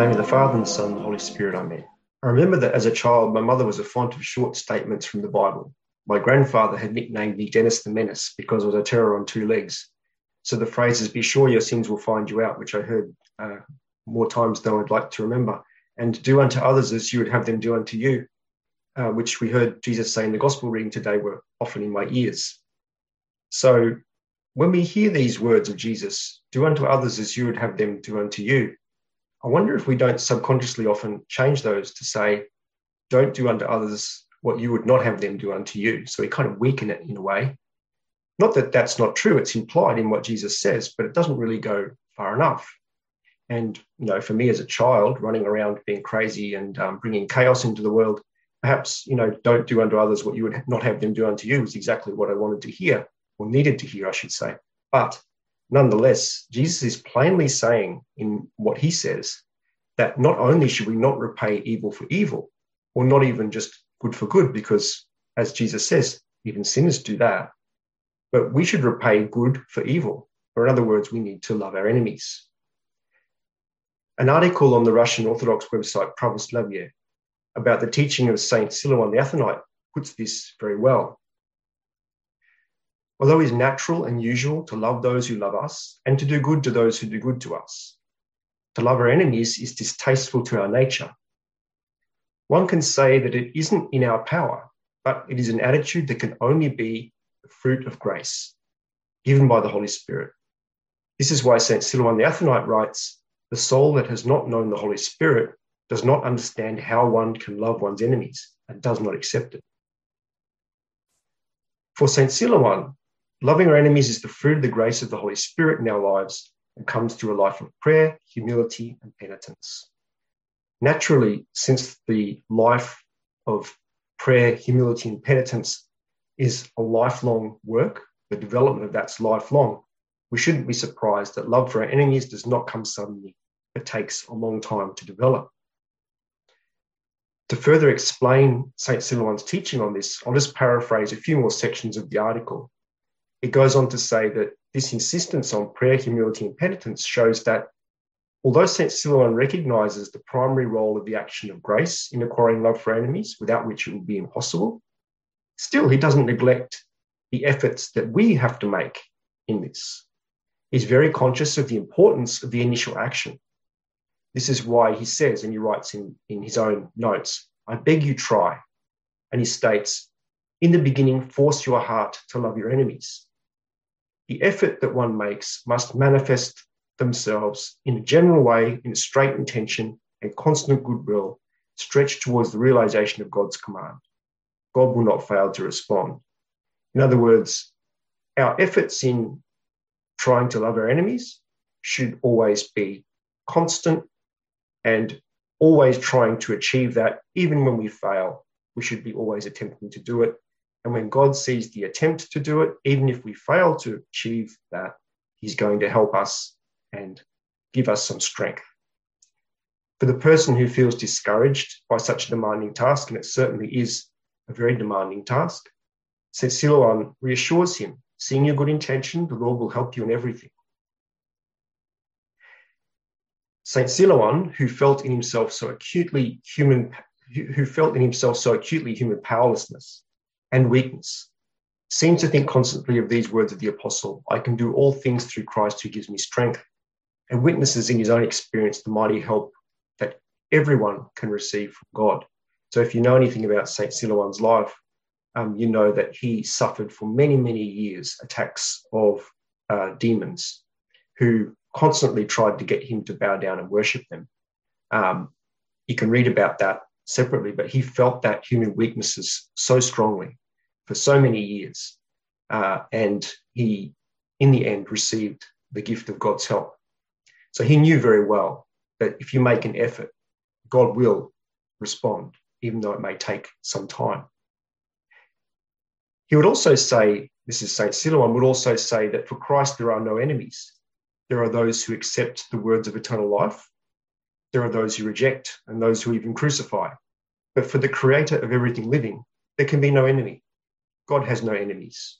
name of the Father and the Son and the Holy Spirit, Amen. I remember that as a child, my mother was a font of short statements from the Bible. My grandfather had nicknamed me Dennis the Menace because I was a terror on two legs. So the phrases, be sure your sins will find you out, which I heard uh, more times than I'd like to remember, and do unto others as you would have them do unto you, uh, which we heard Jesus say in the gospel reading today were often in my ears. So when we hear these words of Jesus, do unto others as you would have them do unto you, I wonder if we don't subconsciously often change those to say, don't do unto others what you would not have them do unto you. So we kind of weaken it in a way. Not that that's not true, it's implied in what Jesus says, but it doesn't really go far enough. And, you know, for me as a child, running around being crazy and um, bringing chaos into the world, perhaps, you know, don't do unto others what you would not have them do unto you was exactly what I wanted to hear, or needed to hear, I should say. But nonetheless, Jesus is plainly saying in what he says that not only should we not repay evil for evil, or not even just good for good, because as Jesus says, even sinners do that, but we should repay good for evil. Or in other words, we need to love our enemies. An article on the Russian Orthodox website Pravoslavye about the teaching of Saint Silouan the Athonite puts this very well. Although it is natural and usual to love those who love us and to do good to those who do good to us, to love our enemies is distasteful to our nature. One can say that it isn't in our power, but it is an attitude that can only be the fruit of grace given by the Holy Spirit. This is why St. Silouan the Athonite writes The soul that has not known the Holy Spirit does not understand how one can love one's enemies and does not accept it. For St. Silouan, Loving our enemies is the fruit of the grace of the Holy Spirit in our lives and comes through a life of prayer, humility, and penitence. Naturally, since the life of prayer, humility, and penitence is a lifelong work, the development of that's lifelong, we shouldn't be surprised that love for our enemies does not come suddenly, but takes a long time to develop. To further explain St. Silouan's teaching on this, I'll just paraphrase a few more sections of the article it goes on to say that this insistence on prayer, humility, and penitence shows that although St. Silouan recognizes the primary role of the action of grace in acquiring love for enemies, without which it would be impossible, still he doesn't neglect the efforts that we have to make in this. He's very conscious of the importance of the initial action. This is why he says, and he writes in, in his own notes, I beg you try. And he states, in the beginning, force your heart to love your enemies the effort that one makes must manifest themselves in a general way, in straight intention and constant goodwill, stretched towards the realization of God's command. God will not fail to respond. In other words, our efforts in trying to love our enemies should always be constant and always trying to achieve that. Even when we fail, we should be always attempting to do it and when God sees the attempt to do it, even if we fail to achieve that, He's going to help us and give us some strength. For the person who feels discouraged by such a demanding task, and it certainly is a very demanding task, St. Silouan reassures him, seeing your good intention, the Lord will help you in everything. St. Silouan, who felt in himself so acutely human, who felt in himself so acutely human powerlessness, and weakness. Seems to think constantly of these words of the apostle I can do all things through Christ who gives me strength, and witnesses in his own experience the mighty help that everyone can receive from God. So, if you know anything about St. Silouan's life, um, you know that he suffered for many, many years attacks of uh, demons who constantly tried to get him to bow down and worship them. Um, you can read about that separately, but he felt that human weaknesses so strongly for so many years. Uh, and he, in the end, received the gift of God's help. So he knew very well that if you make an effort, God will respond, even though it may take some time. He would also say, this is St. Silouan, would also say that for Christ there are no enemies. There are those who accept the words of eternal life there are those who reject and those who even crucify. But for the creator of everything living, there can be no enemy. God has no enemies.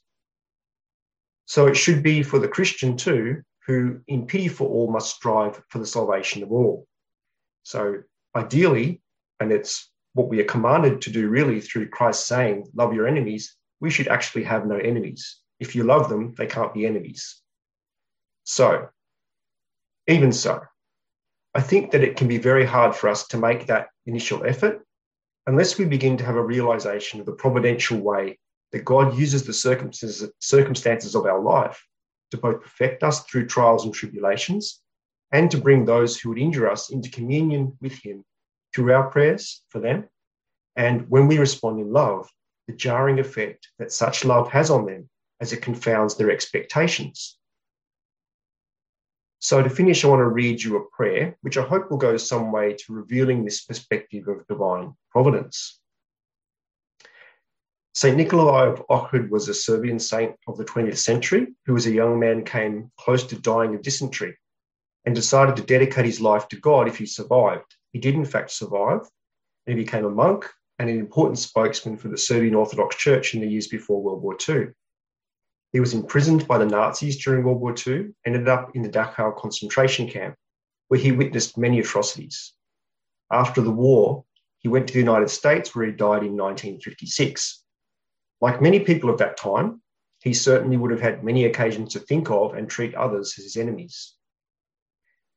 So it should be for the Christian too, who in pity for all must strive for the salvation of all. So ideally, and it's what we are commanded to do really through Christ saying, love your enemies, we should actually have no enemies. If you love them, they can't be enemies. So, even so, I think that it can be very hard for us to make that initial effort unless we begin to have a realization of the providential way that God uses the circumstances of our life to both perfect us through trials and tribulations and to bring those who would injure us into communion with Him through our prayers for them. And when we respond in love, the jarring effect that such love has on them as it confounds their expectations. So, to finish, I want to read you a prayer, which I hope will go some way to revealing this perspective of divine providence. St. Nikolai of Ohrid was a Serbian saint of the 20th century who, as a young man, came close to dying of dysentery and decided to dedicate his life to God if he survived. He did, in fact, survive, and he became a monk and an important spokesman for the Serbian Orthodox Church in the years before World War II. He was imprisoned by the Nazis during World War II ended up in the Dachau concentration camp, where he witnessed many atrocities. After the war, he went to the United States, where he died in 1956. Like many people of that time, he certainly would have had many occasions to think of and treat others as his enemies.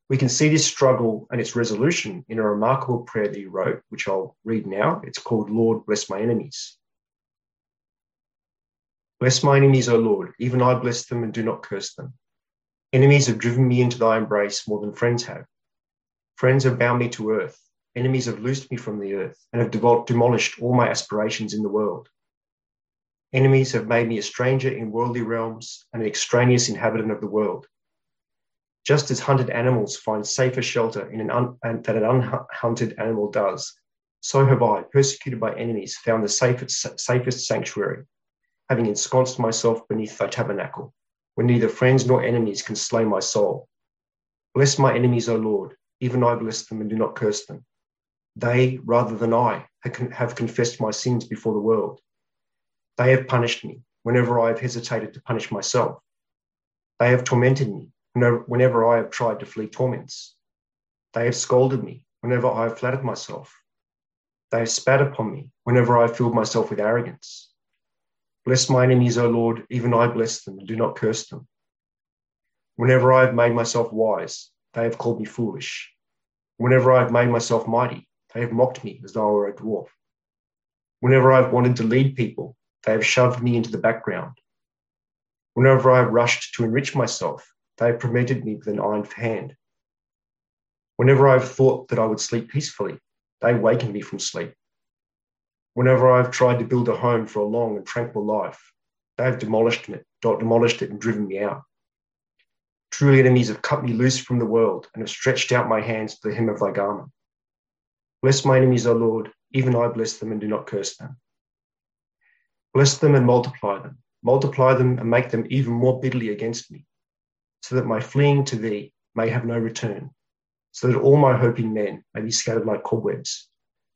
We can see this struggle and its resolution in a remarkable prayer that he wrote, which I'll read now. It's called Lord, Bless My Enemies. Bless my enemies, O Lord, even I bless them and do not curse them. Enemies have driven me into thy embrace more than friends have. Friends have bound me to earth. Enemies have loosed me from the earth and have demolished all my aspirations in the world. Enemies have made me a stranger in worldly realms and an extraneous inhabitant of the world. Just as hunted animals find safer shelter in an un- than an unhunted animal does, so have I, persecuted by enemies, found the safest, safest sanctuary having ensconced myself beneath thy tabernacle, where neither friends nor enemies can slay my soul. Bless my enemies, O Lord, even I bless them and do not curse them. They, rather than I, have confessed my sins before the world. They have punished me whenever I have hesitated to punish myself. They have tormented me whenever I have tried to flee torments. They have scolded me whenever I have flattered myself. They have spat upon me whenever I have filled myself with arrogance. Bless my enemies, O Lord, even I bless them, and do not curse them. Whenever I have made myself wise, they have called me foolish. Whenever I have made myself mighty, they have mocked me as though I were a dwarf. Whenever I have wanted to lead people, they have shoved me into the background. Whenever I have rushed to enrich myself, they have prevented me with an iron hand. Whenever I have thought that I would sleep peacefully, they waken me from sleep. Whenever I've tried to build a home for a long and tranquil life, they've demolished it, demolished it and driven me out. Truly enemies have cut me loose from the world and have stretched out my hands to the hem of thy garment. Bless my enemies, O Lord, even I bless them and do not curse them. Bless them and multiply them, multiply them and make them even more bitterly against me, so that my fleeing to thee may have no return, so that all my hoping men may be scattered like cobwebs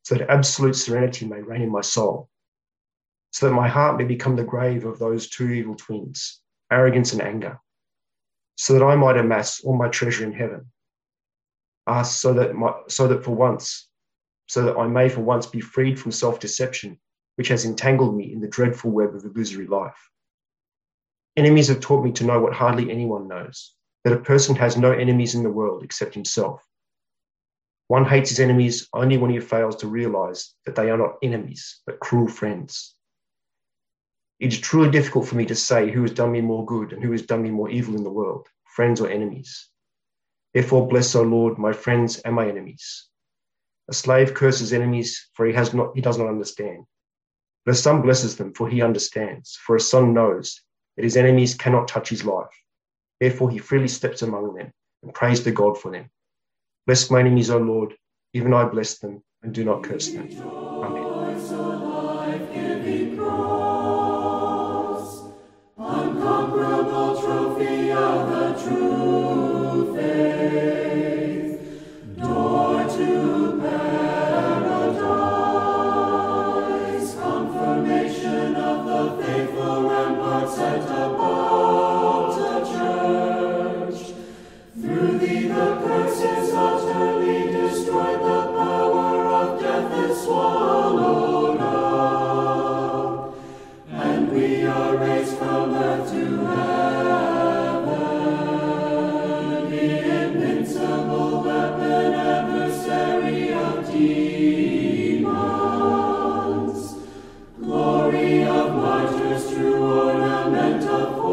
so that absolute serenity may reign in my soul, so that my heart may become the grave of those two evil twins, arrogance and anger, so that I might amass all my treasure in heaven. Ah, so that my, so that for once, so that I may for once be freed from self-deception, which has entangled me in the dreadful web of illusory life. Enemies have taught me to know what hardly anyone knows, that a person has no enemies in the world except himself. One hates his enemies only when he fails to realize that they are not enemies, but cruel friends. It is truly difficult for me to say who has done me more good and who has done me more evil in the world, friends or enemies. Therefore, bless, O Lord, my friends and my enemies. A slave curses enemies, for he has not he does not understand. But a son blesses them, for he understands. For a son knows that his enemies cannot touch his life. Therefore, he freely steps among them and prays to God for them. Bless my enemies, O Lord, even I bless them, and do not curse them. Amen. commandment of